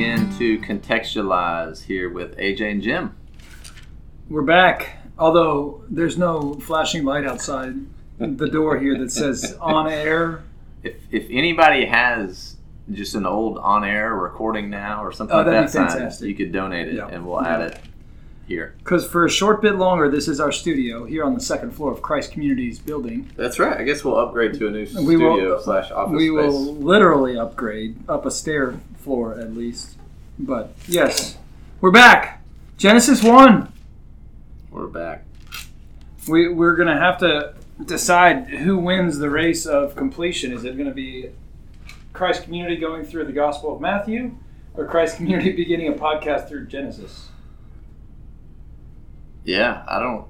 again to Contextualize here with AJ and Jim. We're back. Although there's no flashing light outside the door here that says on air. If, if anybody has just an old on air recording now or something Oh, like that fantastic. you could donate it Yeah. and we'll add it here. Because for a short bit longer, this is our studio here on the second floor of Christ Communities building. That's right. I guess we'll upgrade to a new We will- studio slash office we space. will literally upgrade up a stair floor at least. But yes, we're back. Genesis 1. We're back. We, we're going to have to decide who wins the race of completion. Is it going to be Christ Community going through the Gospel of Matthew or Christ Community beginning a podcast through Genesis? Yeah, I don't.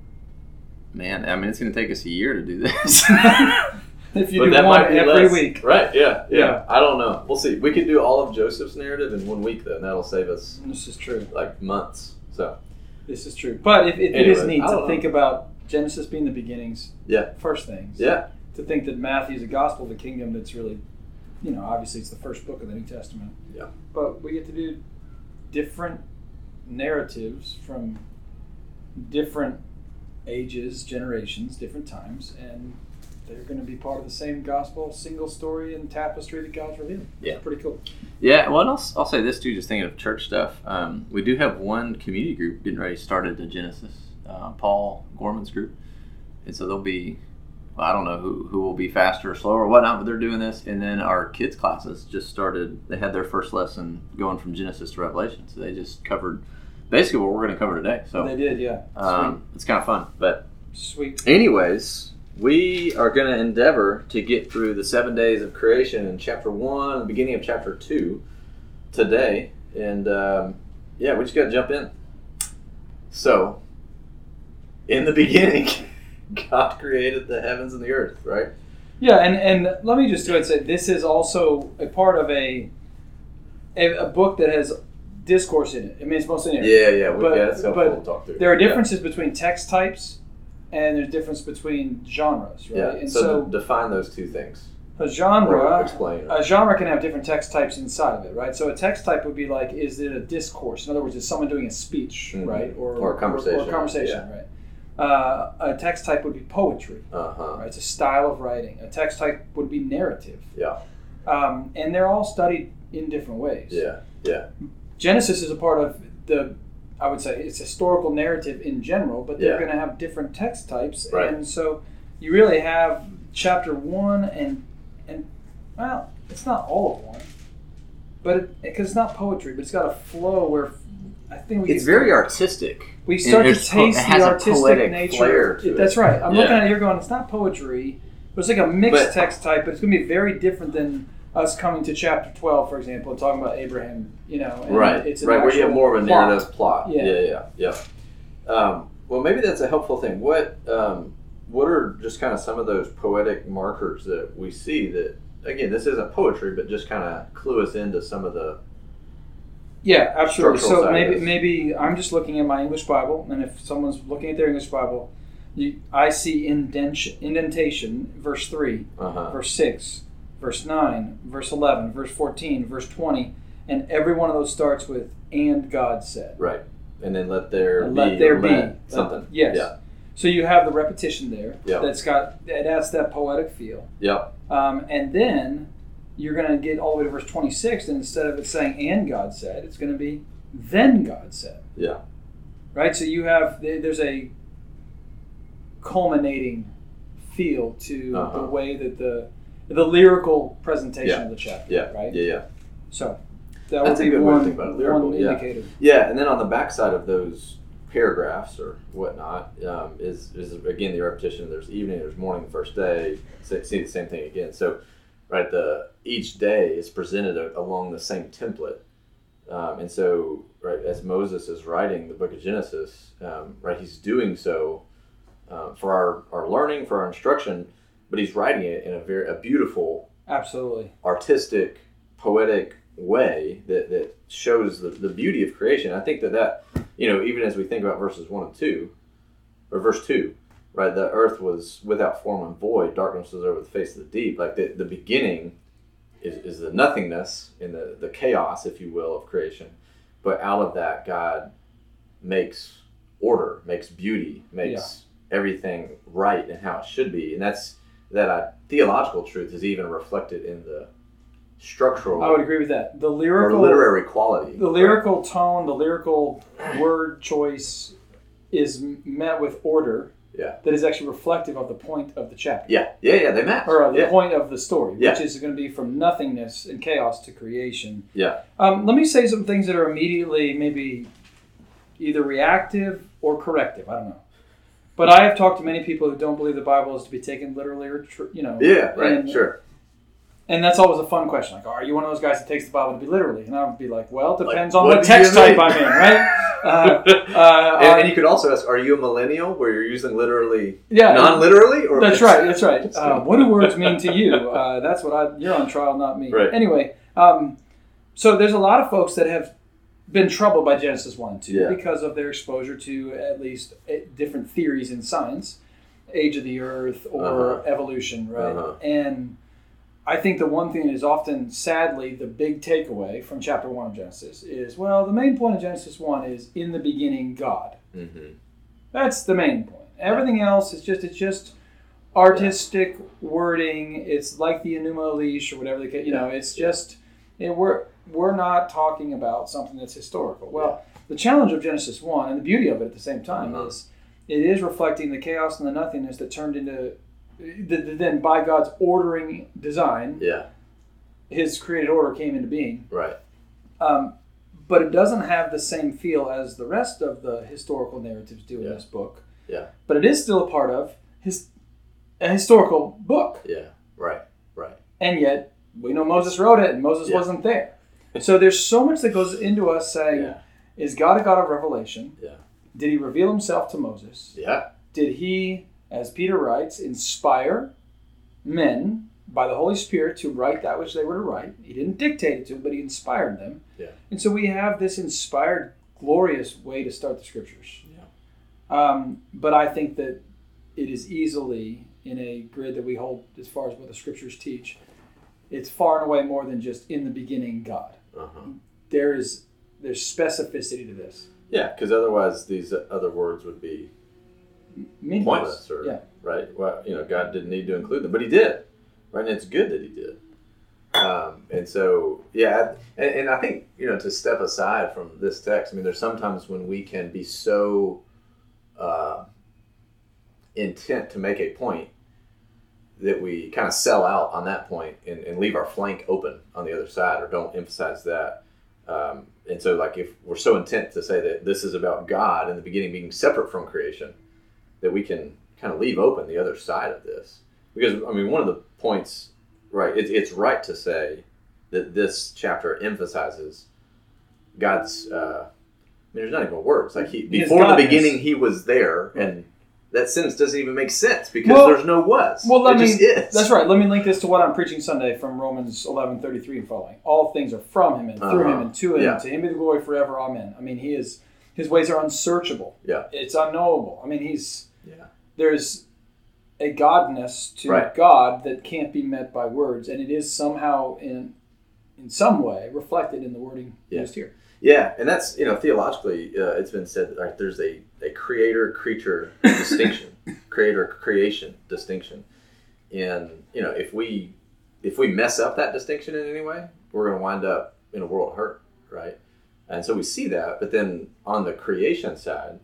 Man, I mean, it's going to take us a year to do this. if you But do that one might be every less. week. Right, yeah, yeah, Yeah. I don't know. We'll see. We could do all of Joseph's narrative in one week, though, and that'll save us This is true. like months. So, This is true. But it, it, it is neat to know. think about Genesis being the beginnings, yeah, first things. yeah, To think that Matthew is a gospel of the kingdom that's really, you know, obviously it's the first book of the New Testament. Yeah. But we get to do different narratives from different ages, generations, different times, and they're going to be part of the same gospel, single story, and tapestry that God's revealed. Yeah. It's pretty cool. yeah. Well, and I'll, I'll say this too, just thinking of church stuff. Um, we do have one community group getting ready to start into Genesis, uh, Paul Gorman's group, and so they'll be. Well, I don't know who, who will be faster or slower or whatnot, but they're doing this. And then our kids' classes just started. They had their first lesson going from Genesis to Revelation. So they just covered basically what we're going to cover today. So they did, yeah. um, it's kind of fun. But Sweet. Anyways, we are going to endeavor to get through the seven days of creation in chapter one, the beginning of chapter two, today. And um, yeah, we just got to jump in. So, in the beginning, God created the heavens and the earth, right? Yeah, and, and let me just go and say this is also a part of a a, a book that has discourse in it. I mean, it's mostly narrative. Yeah, yeah. We, But- yeah that's helpful but to talk through. There are Yeah. differences between text types, and there's difference between genres, right? Yeah. And so, so, de- define those two things. a Or genre, explain. a genre can have different text types inside of it, right? So a text type would be like, is it a discourse? In other words, is someone doing a speech, Mhm. right? Or, Or a conversation, Or, a conversation, right? Uh, a text type would be poetry, Uh huh. right? It's a style of writing. A text type would be narrative. Yeah. Um, and they're all studied in different ways. Yeah. Yeah. Genesis is a part of the, I would say, it's historical narrative in general, but they're Yeah. going to have different text types, Right. and so you really have chapter one and and well, it's not all of one, but because it's not poetry, but it's got a flow where I think we It's very artistic. we start to there's po- taste the artistic nature. it. That's right. I'm Yeah. looking at it here going, it's not poetry, but it's like a mixed But- text type, but it's going to be very different than us coming to chapter 12, for example, and talking about Abraham, you know. and right, It's right, where you have more of a narrative plot. Yeah. yeah, yeah, yeah. Um, well, maybe that's a helpful thing. What um, what are just kind of some of those poetic markers that we see that again, this isn't poetry, but just kind of clue us into some of the Yeah, absolutely. So maybe maybe I'm just looking at my English Bible, and if someone's looking at their English Bible, you, I see indentation, indentation, verse three, uh huh verse six, verse nine, verse eleven, verse fourteen, verse twenty, and every one of those starts with "and God said." right, and then let there And be let there be let something. Yes. Yeah. So you have the repetition there. Yeah. That's got it adds that poetic feel. Yep. Um, and then you're going to get all the way to verse 26, and instead of it saying "and God said," it's going to be "then God said." Yeah. Right. So you have there's a culminating feel to Uh-huh. the way that the the lyrical presentation Yeah. of the chapter. Yeah. Right. Yeah. Yeah. So that That's would a good way to one, think about it, lyrical, one yeah. indicator. Yeah, and then on the backside of those paragraphs or whatnot um, is is again the repetition. There's evening, there's morning, the first day. See the same thing again. So, right, the each day is presented a, along the same template, um, and so right as Moses is writing the book of Genesis, um, right, he's doing so um, for our our learning, for our instruction, but he's writing it in a very a beautiful Absolutely. artistic, poetic way that, that shows the, the beauty of creation. I think that that, you know, even as we think about verses 1 and 2, or verse 2, right, the earth was without form and void, darkness was over the face of the deep. Like the, the beginning is, is the nothingness in the, the chaos, if you will, of creation. But out of that, God makes order, makes beauty, makes everything right and how it should be. And that's that uh, theological truth is even reflected in the structural I would agree with that. The or lyrical, literary quality. the lyrical tone, the lyrical word choice is met with order. Yeah. That is actually reflective of the point of the chapter. Yeah, yeah, yeah, they match. Or uh, the yeah. point of the story, Yeah. which is going to be from nothingness and chaos to creation. Yeah. Um, let me say some things that are immediately maybe either reactive or corrective. I don't know. But I have talked to many people who don't believe the Bible is to be taken literally or, tr- you know. Yeah, right, and, sure. And that's always a fun question. Like, are you one of those guys that takes the Bible to be literally? And I would be like, well, it Like, depends on what what text type? I'm in, right? Uh, uh, and, and you could also ask, are you a millennial where you're using literally yeah, non-literally? Or That's right. That's right. Uh, what do words mean to you? Uh, that's what I. You're on trial, not me. Right. Anyway, um, so there's a lot of folks that have been troubled by Genesis one and two Yeah. because of their exposure to at least eh, different theories in science, age of the Earth or Uh-huh. evolution, right? Uh-huh. And I think the one thing that is often, sadly, the big takeaway from chapter one of Genesis is well, the main point of Genesis one is in the beginning, God. hmm That's the main point. Everything else is just it's just artistic wording. It's like the Enuma Elish or whatever the ca- you know. It's just it, we're we're not talking about something that's historical. Well, the challenge of Genesis one and the beauty of it at the same time Mhm. is it is reflecting the chaos and the nothingness that turned into then by God's ordering design, Yeah, His created order came into being. right. Um, but it doesn't have the same feel as the rest of the historical narratives do in Yeah. this book. Yeah. But it is still a part of his a historical book, Yeah, right, right. and yet we know Moses wrote it, and Moses Yeah. wasn't there. so there's so much that goes into us saying, Yeah, "Is God a God of revelation? Yeah. Did He reveal Himself to Moses? yeah, Did He, as Peter writes, inspire men?" By the Holy Spirit to write that which they were to write. He didn't dictate it to them, but he inspired them. Yeah. And so we have this inspired, glorious way to start the scriptures. Yeah. Um, but I think that it is easily in a grid that we hold as far as what the scriptures teach. It's far and away more than just in the beginning God. uh-huh. There is there's specificity to this. yeah. Because otherwise, these other words would be Meaningless. pointless, or yeah. right? Well, you know, God didn't need to include them, but He did, right? And it's good that He did. Um, and so, yeah, and, and I think you know to step aside from this text. I mean, there's sometimes when we can be so uh, intent to make a point that we kind of sell out on that point and, and leave our flank open on the other side, or don't emphasize that. Um, and so, like, if we're so intent to say that this is about God in the beginning being separate from creation, that we can kind of leave open the other side of this. Because, I mean, one of the points, right, it's, it's right to say that this chapter emphasizes God's, uh, I mean, there's not even words. Like, he, before the beginning, he was there, and that sentence doesn't even make sense because Well- there's no was. Well, let it me. just is. That's right. Let me link this to what I'm preaching Sunday from Romans 11:33 and following. All things are from Him and through Uh-huh. Him and to Him. Yeah. To Him be the glory forever. Amen. I mean, He is. His ways are unsearchable. Yeah. It's unknowable. I mean, He's. Yeah. There's a godness to Right. God that can't be met by words, and it is somehow in in some way reflected in the wording Yeah. used here. Yeah, and that's you know theologically, uh, it's been said that like, there's a, a creator creature distinction, creator creation distinction, and you know if we if we mess up that distinction in any way, we're going to wind up in a world of hurt, right? And so we see that, but then on the creation side,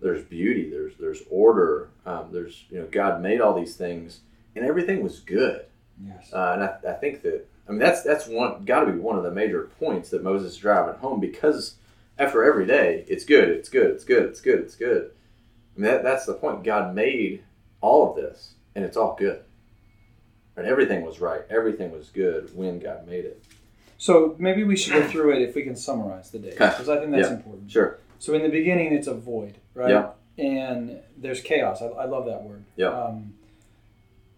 there's beauty, there's there's order, um, there's you know God made all these things, and everything was good. Yes. Uh, and I, I think that I mean that's that's one got to be one of the major points that Moses is driving home because after every day it's good, it's good, it's good, it's good, it's good. I mean that, that's the point. God made all of this, and it's all good. And everything was right. Everything was good when God made it. So maybe we should go through it if we can summarize the day, because I think that's Yeah. important. Sure. So in the beginning, it's a void, right? Yeah. And there's chaos. I, I love that word. Yeah. Um,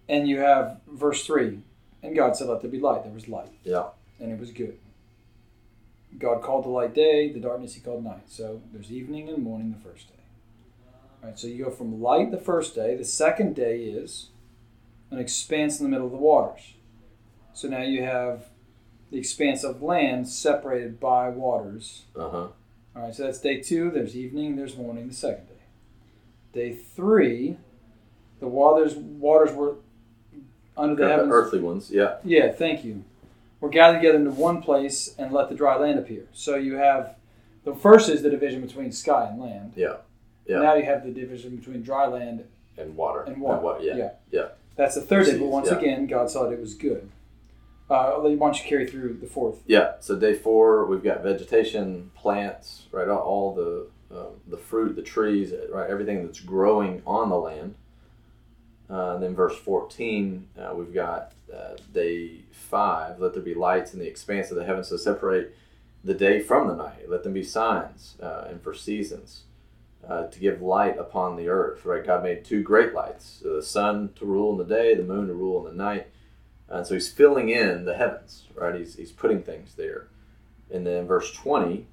and you have verse three, and God said, "Let there be light." There was light, Yeah. and it was good. God called the light day, the darkness He called night. So there's evening and morning the first day. All right. So you go from light the first day. The second day is an expanse in the middle of the waters. So now you have the expanse of land separated by waters. Uh huh. All right, so that's day two. There's evening. There's morning. The second day. Day three, the waters waters were under the The heavens. earthly ones. Yeah. Yeah, thank you. We're gathered together into one place and let the dry land appear. So you have the first is the division between sky and land. Yeah. Yeah. Now you have the division between dry land. And water. And water, what? Yeah. yeah. Yeah. That's the third day. But once yeah. again, God saw that it was good. Uh, why don't you carry through the fourth? Yeah. So day four, we've got vegetation, plants, right? All, all the um, the fruit, the trees, right? Everything that's growing on the land. Uh, and then verse fourteen, uh, we've got uh, day five. Let there be lights in the expanse of the heavens to separate the day from the night. Let them be signs uh, and for seasons. Uh, to give light upon the earth, right? God made two great lights: the sun to rule in the day, the moon to rule in the night. And so he's filling in the heavens, right? He's, he's putting things there. And then verse 20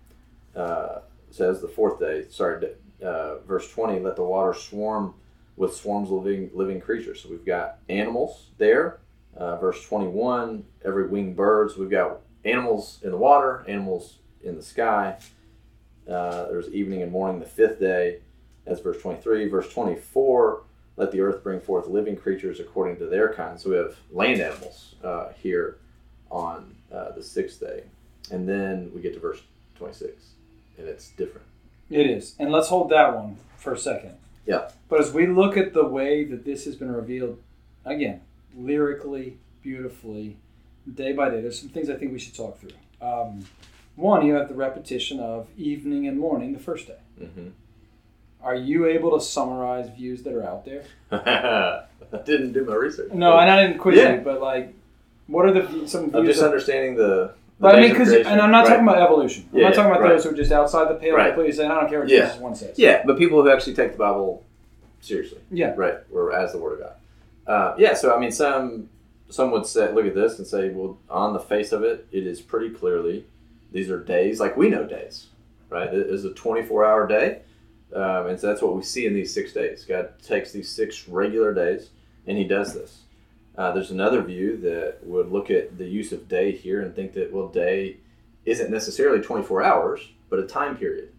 uh, says, the fourth day, sorry, uh, verse 20, let the water swarm with swarms of living, living creatures. So we've got animals there. Uh, verse 21, every winged bird. So we've got animals in the water, animals in the sky. Uh, there's evening and morning, the fifth day. That's verse 23. Verse 24, let the earth bring forth living creatures according to their kind. So we have land animals uh, here on uh, the sixth day. And then we get to verse 26, and it's different. It is. And let's hold that one for a second. Yeah. But as we look at the way that this has been revealed, again, lyrically, beautifully, day by day, there's some things I think we should talk through. Um, one, you have the repetition of evening and morning the first day. hmm Are you able to summarize views that are out there? I didn't do my research. No, and I didn't quiz Yeah. you, but like, what are the some I'm just understanding the. the but I mean, because and I'm not Right. talking about evolution. I'm not talking about right. those who are just outside the pale, Right. completely saying, "I don't care what Yeah. Genesis one says." Yeah, but people who actually take the Bible seriously. Yeah. Right, or as the Word of God. Uh, yeah, so I mean, some some would say, look at this and say, well, on the face of it, it is pretty clearly these are days like we know days, right? It is a 24 hour day. Um, and so that's what we see in these six days. God takes these six regular days and He does this. Uh, there's another view that would look at the use of day here and think that, well, day isn't necessarily 24 hours, but a time period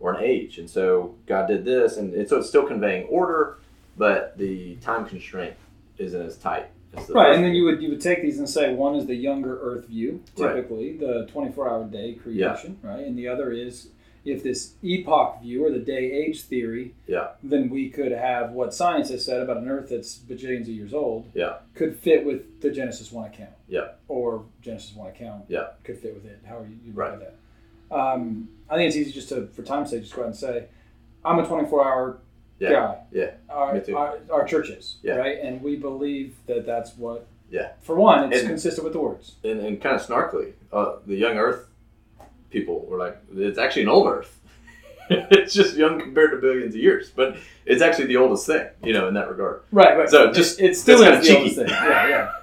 or an age. And so God did this, and, and so it's still conveying order, but the time constraint isn't as tight. As the Right, and then you would you would take these and say one is the younger Earth view, Right. typically the 24 hour day creation, right, and the other is if this epoch view or the day age theory, Yeah. then we could have what science has said about an Earth that's bajillions of years old, Yeah. could fit with the Genesis one account, Yeah. or Genesis one account, Yeah. could fit with it. However you, you Right. at that. Um, I think it's easy just to, for time's sake, just go ahead and say, I'm a 24 hour Yeah. guy. Yeah. Our, our, our church is, Yeah. right? And we believe that that's what. Yeah. For one, it's And- consistent with the words. And, and kind of snarkily, uh, the young Earth people were like, it's actually an old Earth. it's just young compared to billions of years, but it's actually the oldest thing, you know, in that regard. Right, right. So just- it, it still kinda the cheeky. oldest thing. Yeah, yeah.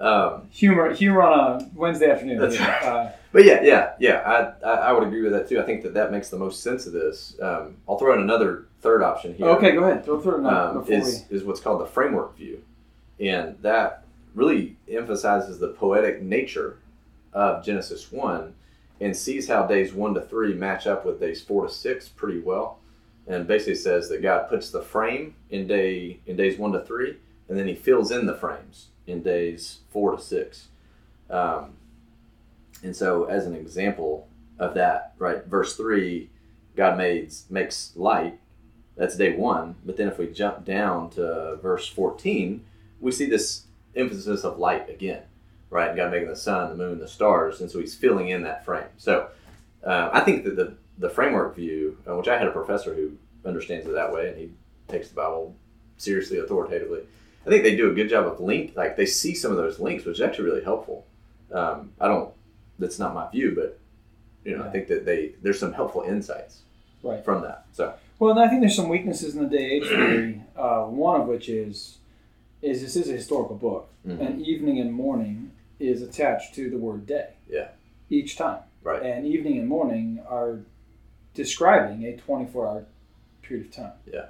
Um, Humor, humor on a Wednesday afternoon. That's yeah. right. Uh, But yeah, yeah, yeah. I, I, I would agree with that too. I think that that makes the most sense of this. Um, I'll throw in another third option here. okay, go ahead. Throw through it now Um, is is what's called the framework view, and that really emphasizes the poetic nature of Genesis one, and sees how days one to three match up with days four to six pretty well, and basically says that God puts the frame in day in days one to three, and then He fills in the frames in days four to six. Um, and so, as an example of that, right, verse three, God made makes light. That's day one. But then, if we jump down to verse fourteen, we see this emphasis of light again, right? God making the sun, the moon, the stars, and so He's filling in that frame. So, uh, I think that the the framework view, uh, which I had a professor who understands it that way, and he takes the Bible seriously, authoritatively. I think they do a good job of link, like they see some of those links, which is actually really helpful. Um, I don't. That's not my view, but you know, I think that they there's some helpful insights Right. from that. So Well, and I think there's some weaknesses in the day age theory. Uh, one of which is is this is a historical book, mhm. and evening and morning is attached to the word day. Yeah. Each time. Right. And evening and morning are describing a 24 hour period of time. Yeah.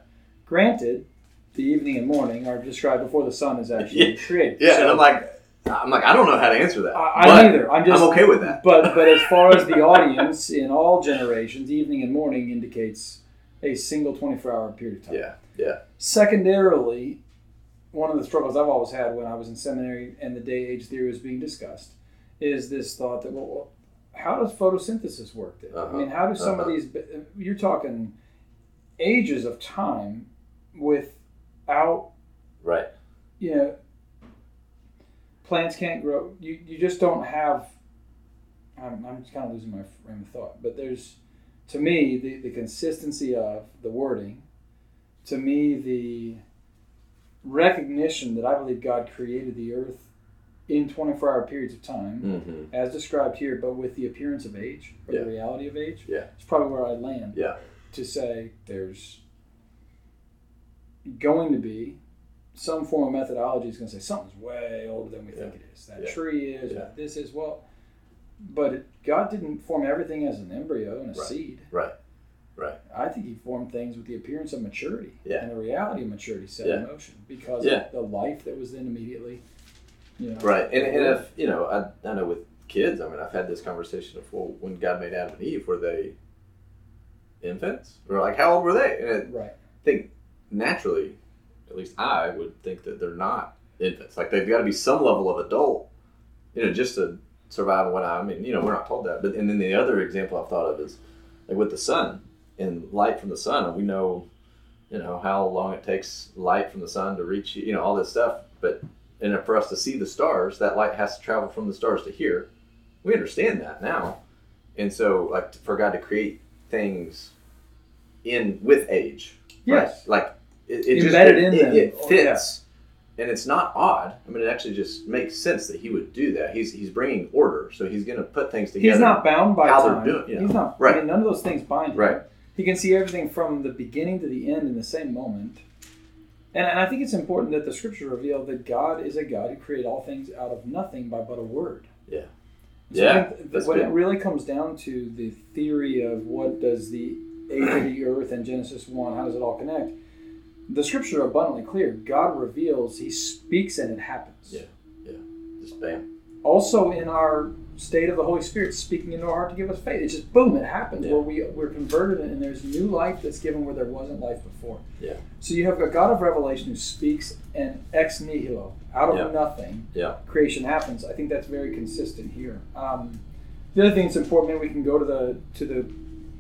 Granted, the evening and morning are described before the sun is actually Yeah. created. yeah, So- and I'm like, I'm like, I don't know how to answer that. I, I either. I'm just I'm okay with that. But but as far as the audience in all generations, evening and morning indicates a single 24 hour period of time. Yeah, yeah, Secondarily, one of the struggles I've always had when I was in seminary and the day age theory was being discussed is this thought that, well, how does photosynthesis work? Then? I mean, how do some of Uh-huh. these, you're talking ages of time without, right. you know, plants can't grow. You, you just don't have, I'm, I'm just kind of losing my frame of thought, but there's, to me, the, the consistency of the wording, to me, the recognition that I believe God created the earth in 24 hour periods of time, Mm-hmm. as described here, but with the appearance of age, or Yeah. the reality of age. Yeah. It's probably where I land. Yeah. To say there's going to be some form of methodology is going to say something's way older than we think it is. That Yeah. tree is, Yeah. this is, well, but it, God didn't form everything as an embryo and a Right. seed. Right. Right. I think He formed things with the appearance of maturity Yeah. and the reality of maturity set in motion because Yeah. of the life that was then immediately, you know. Right. And, and if, you know, I, I know with kids, I mean, I've had this conversation before when God made Adam and Eve, were they infants? Or like, how old were they? And it, Right. I think naturally, at least I would think that they're not infants. Like they've got to be some level of adult, you know, just to survive whatnot. I mean, you know, we're not told that. But and then the other example I've thought of is like with the sun and light from the sun. We know, you know, how long it takes light from the sun to reach you. You know, all this stuff. But and for us to see the stars, that light has to travel from the stars to here. We understand that now. And so, like, for God to create things in with age, right? Yes. Like it, it Embedded just, in it, them. it Oh, fits, and it's not odd. I mean, it actually just makes sense that he would do that. He's he's bringing order, so he's going to put things together. He's not bound by how they're time. doing- yeah. He's not. Right. I mean, none of those things bind him. Right. He can see everything from the beginning to the end in the same moment. And, and I think it's important that the scripture reveal that God is a God who created all things out of nothing by but a word. Yeah. So Yeah, th- when good. it really comes down to the theory of what does the age of the earth and Genesis 1, how does it all connect? The scripture are abundantly clear. God reveals, He speaks, and it happens. Yeah. Yeah. Just bam. also in our state of the Holy Spirit speaking into our heart to give us faith. It's just boom, it happens Yeah. where we we're converted and there's new life that's given where there wasn't life before. Yeah. So you have a God of revelation who speaks and ex nihilo, out of Yeah. nothing, Yeah. creation happens. I think that's very consistent here. Um, the other thing that's important, maybe we can go to the to the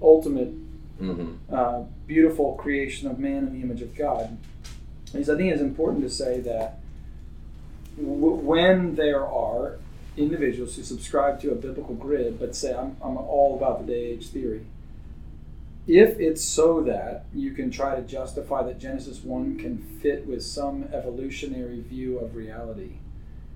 ultimate Mm-hmm. uh, beautiful creation of man in the image of God is I think it's important to say that w- when there are individuals who subscribe to a biblical grid but say I'm, I'm all about the day age theory if it's so that you can try to justify that Genesis 1 can fit with some evolutionary view of reality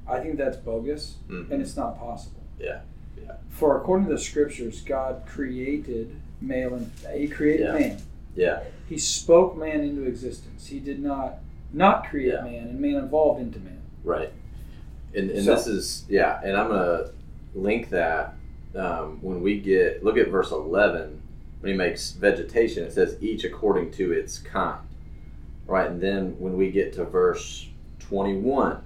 I think that's bogus Mhm. and it's not possible Yeah. Yeah. for according to the scriptures God created male and he created Yeah. man Yeah. he spoke man into existence. He did not not create Yeah. man, and man evolved into man. Right. And, and So- this is yeah, and I'm gonna link that um, when we get look at verse eleven when he makes vegetation. It says each according to its kind, right? And then when we get to verse twenty one,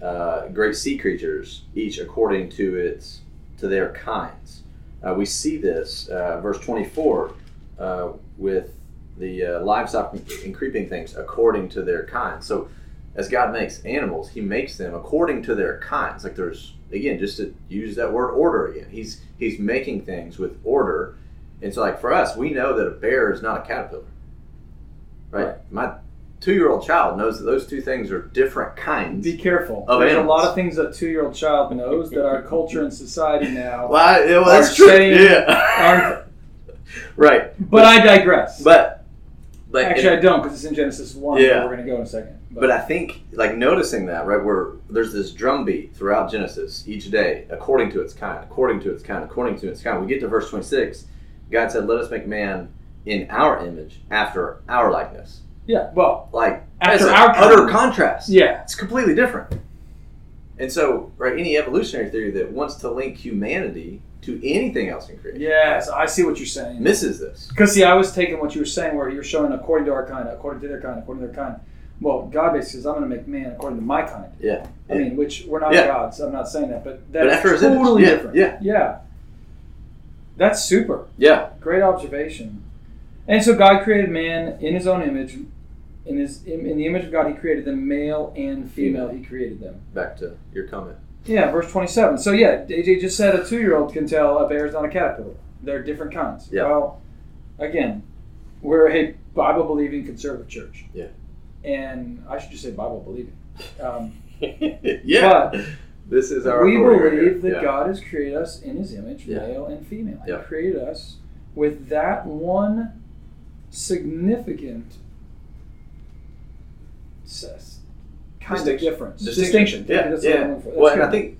uh, great sea creatures each according to its to their kinds. Uh, we see this uh, verse twenty four uh, with the uh, livestock and creeping things according to their kinds. So as God makes animals, He makes them according to their kinds. Like there's again, just to use that word order again. He's He's making things with order, and so like for us, we know that a bear is not a caterpillar, right? Right. My two-year-old child knows that those two things are different kinds. Be careful. Of There's a lot of things a two-year-old child knows that our culture and society now well, I- well, are that's true. saying Yeah, right. But I digress. But but Actually, I don't because it's in Genesis one. Yeah. but we're going to go in a second. But I think, like noticing that, right, where there's this drumbeat throughout Genesis each day, according to its kind, according to its kind, according to its kind. We get to verse 26. God said, "Let us make man in our image, after our likeness." yeah, well, Like After our utter contrast. yeah, It's completely different. And so, right, any evolutionary theory that wants to link humanity to anything else in creation yes, I see what you're saying. misses this. Because see, I was taking what you were saying, where you're showing according to our kind, according to their kind, according to their kind. well, God basically says, I'm going to make man according to my kind. Yeah. I mean, which we're not Yeah. gods. I'm not saying that, but that's totally Yeah, different. yeah. Yeah. That's super. Yeah. Great observation. And so God created man in his own image. In his in, in the image of God, He created them, male and female. He created them. Back to your comment. Yeah, verse twenty-seven. So yeah, AJ just said a two-year-old can tell a bear's not a caterpillar. They're different kinds. Yeah. Well, again, we're a Bible-believing conservative church. Yeah. And I should just say Bible-believing. Um, yeah. But this is our we believe that Yeah. God has created us in His image, Yeah. male and female. He created us with that one significant kind Distinction. of difference. Distinction. Thank you, Yeah. that's Yeah. looking for. That's Well, and I think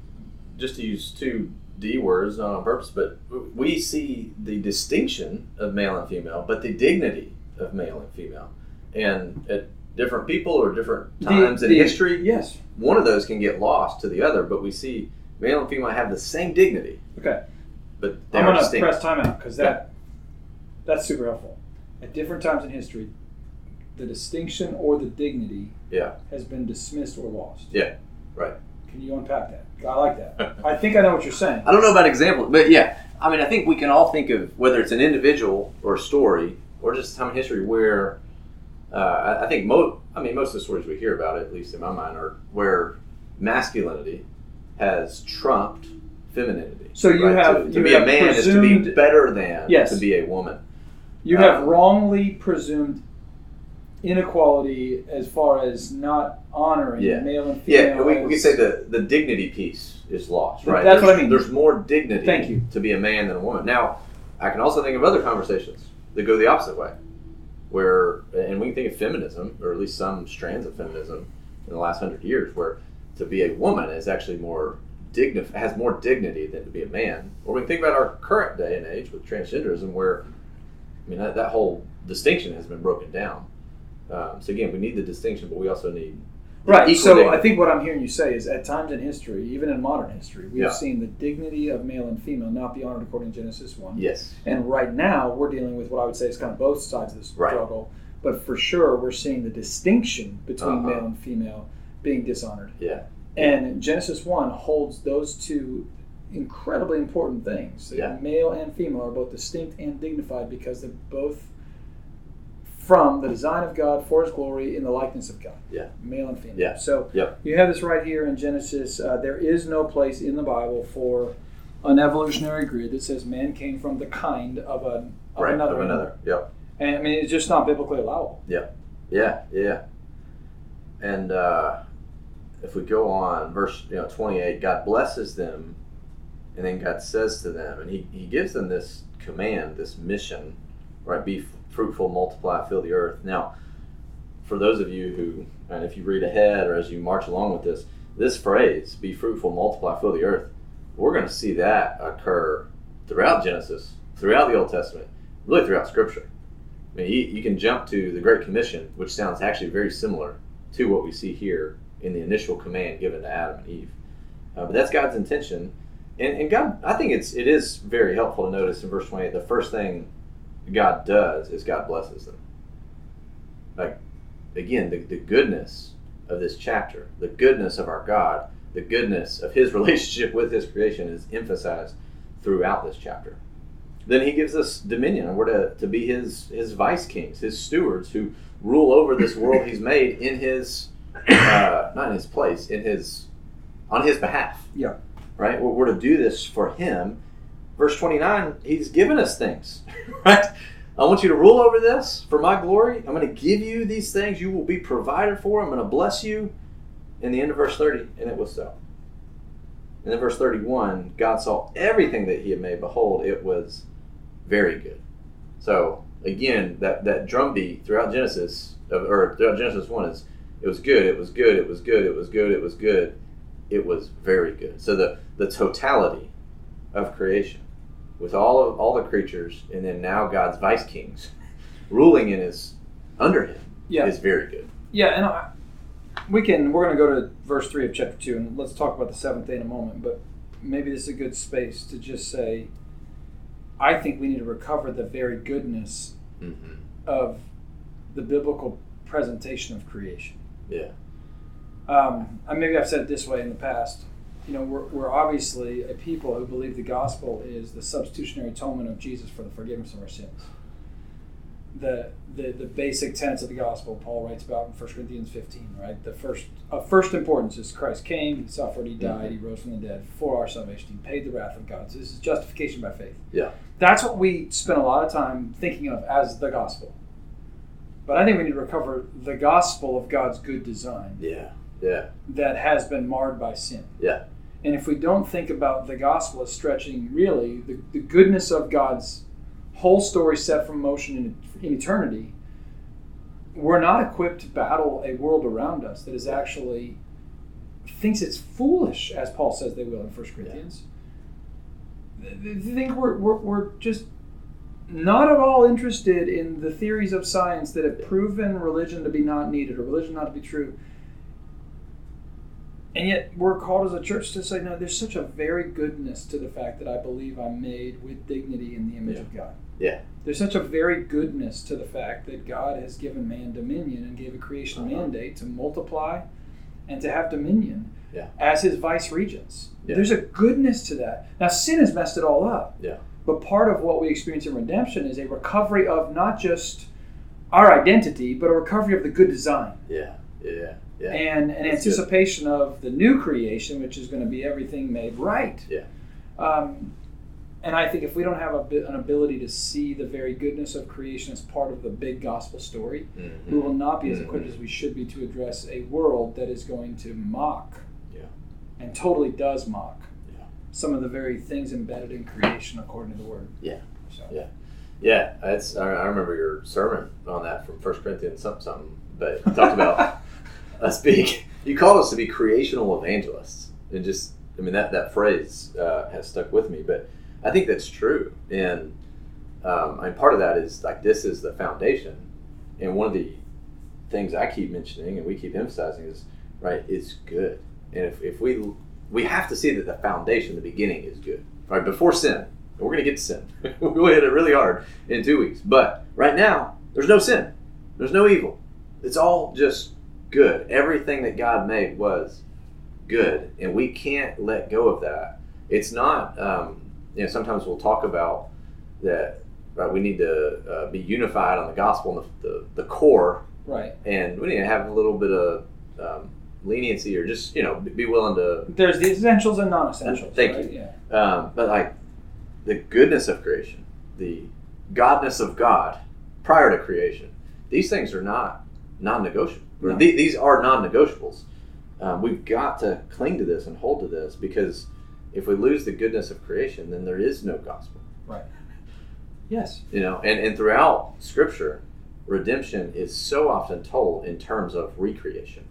just to use two D words not on purpose, but we see the distinction of male and female, but the dignity of male and female. And at different people or different The- times in the- history, Yes. one of those can get lost to the other, but we see male and female have the same dignity, Okay. but they I'm going to press time out because that that's super helpful. At different times in history, the distinction or the dignity Yeah. has been dismissed or lost. Yeah, right. Can you unpack that? I like that. I think I know what you're saying. I don't know about examples, but yeah, I mean, I think we can all think of whether it's an individual or a story or just a time in history where uh, I, think most, I mean, most of the stories we hear about, at least in my mind, are where masculinity has trumped femininity. So you right? have- to, to you be a have man is to be better than Yes. to be a woman. You have Um, wrongly presumed inequality as far as not honoring Yeah. male and female. Yeah, we, we could say the the dignity piece is lost, right? That's what There's- I mean. There's more dignity Thank you. to be a man than a woman. Now, I can also think of other conversations that go the opposite way, where and we can think of feminism, or at least some strands of feminism in the last hundred years, where to be a woman is actually more dignif- has more dignity than to be a man. Or we can think about our current day and age with transgenderism, where I mean that, that whole distinction has been broken down. Um, so again, we need the distinction, but we also need Right. So. I think what I'm hearing you say is at times in history, even in modern history, we've Yeah. seen the dignity of male and female not be honored according to Genesis 1. yes. And right now, we're dealing with what I would say is kind of both sides of this Right. struggle. But for sure, we're seeing the distinction between Uh-huh. male and female being dishonored. Yeah. And Genesis 1 holds those two incredibly important things. that Yeah. Male and female are both distinct and dignified because they're both from the design of God for His glory in the likeness of God. Yeah. Male and female. Yeah. So Yep. you have this right here in Genesis. Uh, there is no place in the Bible for an evolutionary grid that says man came from the kind of, a, of right. another. Of another. Yep. And I mean, it's just not biblically allowable. Yeah. Yeah. Yeah. And uh, if we go on, verse you know twenty eight, God blesses them, and then God says to them, and He He gives them this command, this mission, right? Be fruitful, multiply, fill the earth. Now, for those of you who, and if you read ahead or as you march along with this, this phrase, "Be fruitful, multiply, fill the earth," we're going to see that occur throughout Genesis, throughout the Old Testament, really throughout Scripture. I mean, you, you can jump to the Great Commission, which sounds actually very similar to what we see here in the initial command given to Adam and Eve. Uh, but that's God's intention, and, and God, I think it's it is very helpful to notice in verse twenty eight. The first thing God does is God blesses them. Like again, the, the goodness of this chapter, the goodness of our God, the goodness of His relationship with His creation is emphasized throughout this chapter then he gives us dominion we're to, to be his his vice kings his stewards who rule over this world he's made in his uh, not in his place in his on his behalf Yeah. right we're, we're to do this for him verse 29 he's given us things right? I want you to rule over this for my glory. I'm going to give you these things. You will be provided for. I'm going to bless you. In the end of verse 30 and it was so. And then verse 31 god saw everything that he had made. Behold it was very good. So again that that drumbeat throughout genesis of, or throughout genesis 1 is it was good it was good it was good it was good it was good. It was very good. So the the totality of creation with all of all the creatures and then now god's vice kings ruling in his under him Yeah. is very good Yeah, and I, we can. We're going to go to verse three of chapter two, and let's talk about the seventh day in a moment. But maybe this is a good space to just say, I think we need to recover the very goodness mm-hmm. of the biblical presentation of creation. Yeah. Um, maybe I've said it this way in the past. You know, we're, we're obviously a people who believe the gospel is the substitutionary atonement of Jesus for the forgiveness of our sins. The, the, the basic tenets of the gospel Paul writes about in 1 Corinthians 15, right? The first of first importance is Christ came, he suffered, he mm-hmm. died, he rose from the dead for our salvation. He paid the wrath of God. So this is justification by faith. Yeah. That's what we spend a lot of time thinking of as the gospel. But I think we need to recover the gospel of God's good design Yeah. Yeah. that has been marred by sin. Yeah. And if we don't think about the gospel as stretching really the, the goodness of God's whole story set from motion in, in eternity, we're not equipped to battle a world around us that is actually thinks it's foolish, as Paul says they will in 1 Corinthians. They they think we're, we're, we're just not at all interested in the theories of science that have proven religion to be not needed or religion not to be true. And yet, we're called as a church to say, no, there's such a very goodness to the fact that I believe I'm made with dignity in the image Yeah. of God. Yeah. There's such a very goodness to the fact that God has given man dominion and gave a creation Uh-huh. mandate to multiply and to have dominion Yeah. as his vice regents. Yeah. There's a goodness to that. Now, sin has messed it all up. Yeah. But part of what we experience in redemption is a recovery of not just our identity, but a recovery of the good design Yeah. Yeah. Yeah. and an That's good. anticipation of the new creation, which is going to be everything made right. Yeah. Um, and I think if we don't have a an ability to see the very goodness of creation as part of the big gospel story, Mhm. we will not be as equipped as we should be to address a world that is going to mock Yeah. and totally does mock Yeah. some of the very things embedded in creation according to the word. Yeah. So, Yeah. Yeah, that's. I, I remember your sermon on that from First Corinthians something something, but talked about us being. You called us to be creational evangelists, and just I mean that that phrase uh, has stuck with me. But I think that's true, and um, and part of that is like this is the foundation, and one of the things I keep mentioning and we keep emphasizing is right. It's good, and if, if we we have to see that the foundation, the beginning, is good. Right before sin, we're going to get to sin. we'll hit it really hard in two weeks. But right now, there's no sin. There's no evil. It's all just good. Everything that God made was good, and we can't let go of that. It's not. Um, you know, sometimes we'll talk about that. Right, we need to uh, be unified on the gospel and the, the, the core, right. and we need to have a little bit of um, leniency, or just you know, be willing to There's the essentials and non-essentials. Thank right? Yeah. um, but like the goodness of creation, the godness of God prior to creation, these things are not non-negotiable. Or No. the- these are non-negotiables. Um, we've got to cling to this and hold to this because if we lose the goodness of creation, then there is no gospel. Right. Yes. You know, and, and throughout Scripture, redemption is so often told in terms of recreation.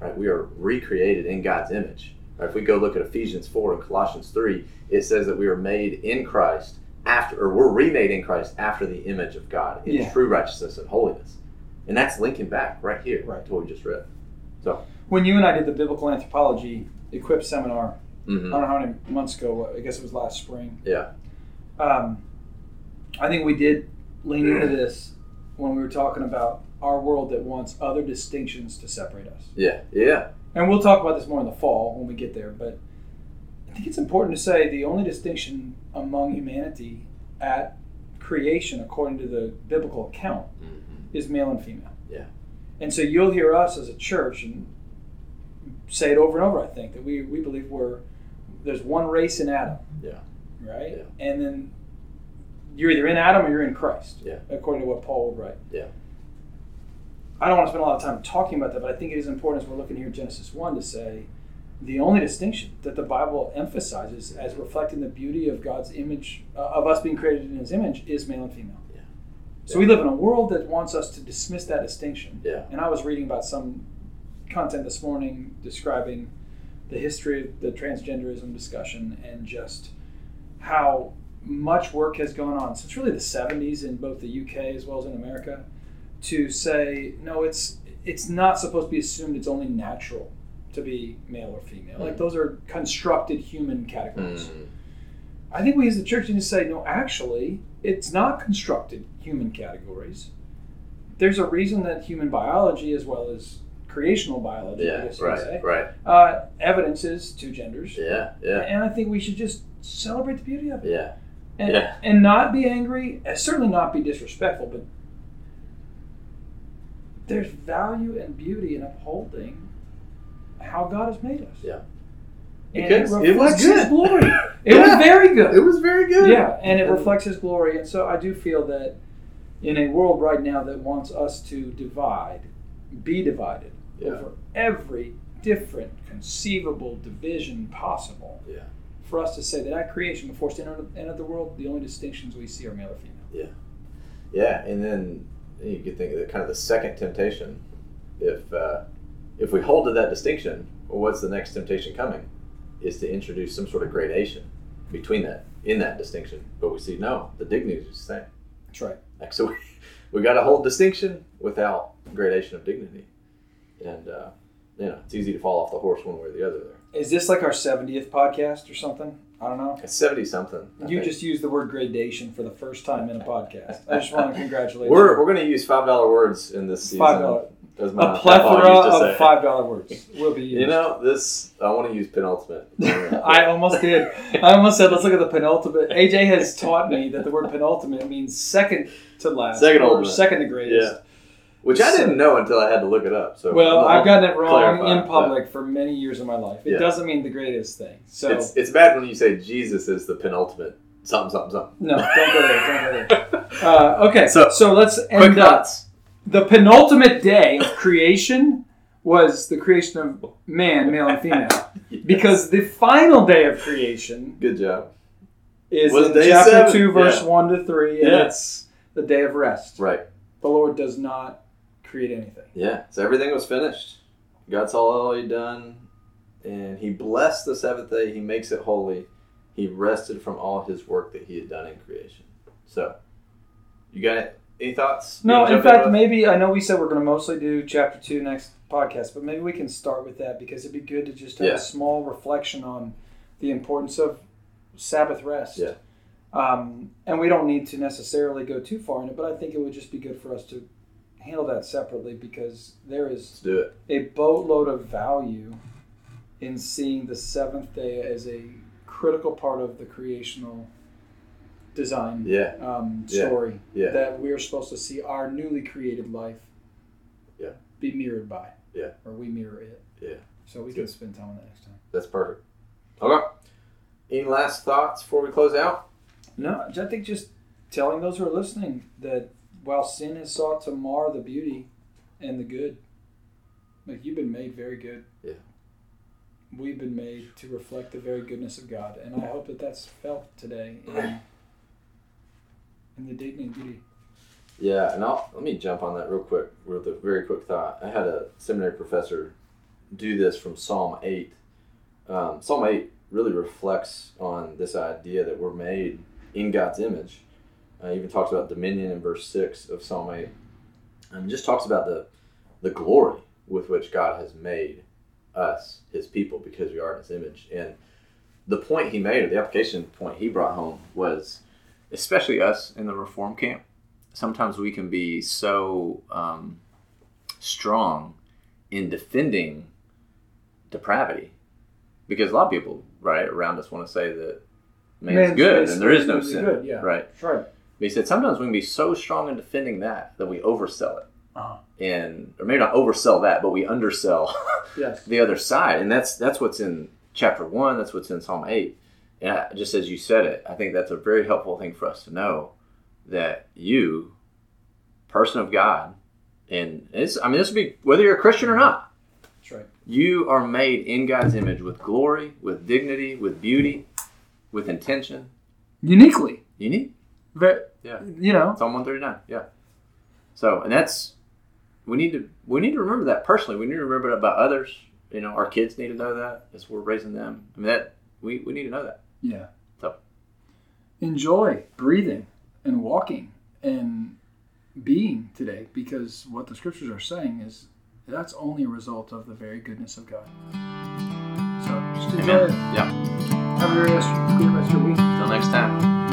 Right? We are recreated in God's image. Right? If we go look at Ephesians 4 and Colossians 3, it says that we are made in Christ after, or we're remade in Christ after the image of God in Yeah. true righteousness and holiness. And that's linking back right here Right. to what we just read. So when you and I did the biblical anthropology equipped seminar, hmm I don't know how many months ago. I guess it was last spring. Yeah. Um, I think we did lean into this when we were talking about our world that wants other distinctions to separate us. Yeah. Yeah. And we'll talk about this more in the fall when we get there. But I think it's important to say the only distinction among humanity at creation, according to the biblical account, hmm is male and female. Yeah. And so you'll hear us as a church and say it over and over. I think that we we believe we're there's one race in Adam. Yeah. Right. Yeah. And then you're either in Adam or you're in Christ. Yeah. According to what Paul would write. Yeah. I don't want to spend a lot of time talking about that, but I think it is important as we're looking here at Genesis one to say the only distinction that the Bible emphasizes as reflecting the beauty of God's image uh, of us being created in His image is male and female. So we live in a world that wants us to dismiss that distinction. Yeah. And I was reading about some content this morning describing the history of the transgenderism discussion and just how much work has gone on since really the 70s in both the UK as well as in America to say no it's it's not supposed to be assumed it's only natural to be male or female like Mhm. those are constructed human categories Mhm. I think we as the church need to say, no, actually, it's not constructed human categories. There's a reason that human biology, as well as creational biology. I Yeah, guess right, say. right. Uh, evidence is two genders. Yeah, yeah, And I think we should just celebrate the beauty of it. yeah. And, Yeah. and not be angry, certainly not be disrespectful, but there's value and beauty in upholding how God has made us. Yeah. Because it it was reflects His glory. It Yeah. was very good. It was very good. Yeah, and it reflects His glory. And so I do feel that in a world right now that wants us to divide, be divided Yeah. over every different conceivable division possible, Yeah. for us to say that at creation, before sin entered entered the world, the only distinctions we see are male or female. Yeah. Yeah, and then you could think of the, kind of the second temptation. If uh, if we hold to that distinction, well, what's the next temptation coming? Is to introduce some sort of gradation between that in that distinction. But we see no, the dignity is the same. That's right. Like so, we, we got to hold distinction without gradation of dignity, and uh, you know it's easy to fall off the horse one way or the other. There, Is this like our 70th podcast or something? I don't know. it's seventy something. I You think. just used the word gradation for the first time in a podcast. I just want to congratulate we're you. we're going to use five dollar words in this season. Five dollar. As my A plethora of five dollar words will be used. You know, this I want to use penultimate. I almost did. I almost said, let's look at the penultimate. AJ has taught me that the word penultimate means second to last, Second or ultimate. second to greatest. Yeah. Which I didn't know until I had to look it up. So Well, I'll I've gotten it wrong clarify, in public for many years of my life. It Yeah. doesn't mean the greatest thing. So It's it's bad when you say Jesus is the penultimate something something something. no, don't go there. Don't go there. Uh, okay, So, so, let's Quick end up. thoughts. The penultimate day of creation was the creation of man, male and female. Because the final day of creation Good job. is Was in day chapter seven, 2, verse yeah. 1 to 3, and Yeah. it's the day of rest. Right. The Lord does not create anything. Yeah. So everything was finished. God saw all done, and he blessed the seventh day. He makes it holy. He rested from all his work that he had done in creation. So, you got any thoughts? No, in fact, maybe I know we said we're going to mostly do chapter 2 next podcast, but maybe we can start with that because it'd be good to just have Yeah. a small reflection on the importance of Sabbath rest. Yeah. Um, and we don't need to necessarily go too far in it, but I think it would just be good for us to handle that separately because there is let's do it. a boatload of value in seeing the seventh day as a critical part of the creational design Yeah. um, Yeah. story Yeah. that we're supposed to see our newly created life Yeah. be mirrored by. Yeah. Or we mirror it. Yeah. So we That's can good. spend time on that next time. That's perfect. Okay. Any last thoughts before we close out? No, I think just telling those who are listening that while sin has sought to mar the beauty and the good, like you've been made very good. Yeah. We've been made to reflect the very goodness of God, and I hope that that's felt today in, in the dignity and. Yeah, and I'll let me jump on that real quick with a very quick thought. I had a seminary professor do this from Psalm eight. Um, Psalm eight really reflects on this idea that we're made in God's image. Uh, even talks about dominion in verse six of Psalm eight, and just talks about the the glory with which God has made us, His people, because we are in His image. And the point he made, or the application point he brought home, was especially us in the Reform camp sometimes we can be so um, strong in defending depravity because a lot of people right around us want to say that man's, Man's- good man's and there is no sin good, yeah. right That's right. but he said sometimes we can be so strong in defending that that we oversell it Uh-huh. and or maybe not oversell that but we undersell Yes. the other side and that's that's what's in chapter one that's what's in psalm 8 and I, just as you said it i think that's a very helpful thing for us to know that you person of god and it's i mean this would be whether you're a christian or not. That's right. you are made in god's image with glory with dignity with beauty with intention. Uniquely. unique? Very, Yeah. You know, psalm 139 yeah. So and that's we need to we need to remember that personally. We need to remember it about others. You know our kids need to know that as we're raising them. I mean that we, we need to know that Yeah. So. Enjoy breathing and walking and being today because what the scriptures are saying is that's only a result of the very goodness of God. So just enjoy it. yeah Have a great rest, great rest of your week. until next time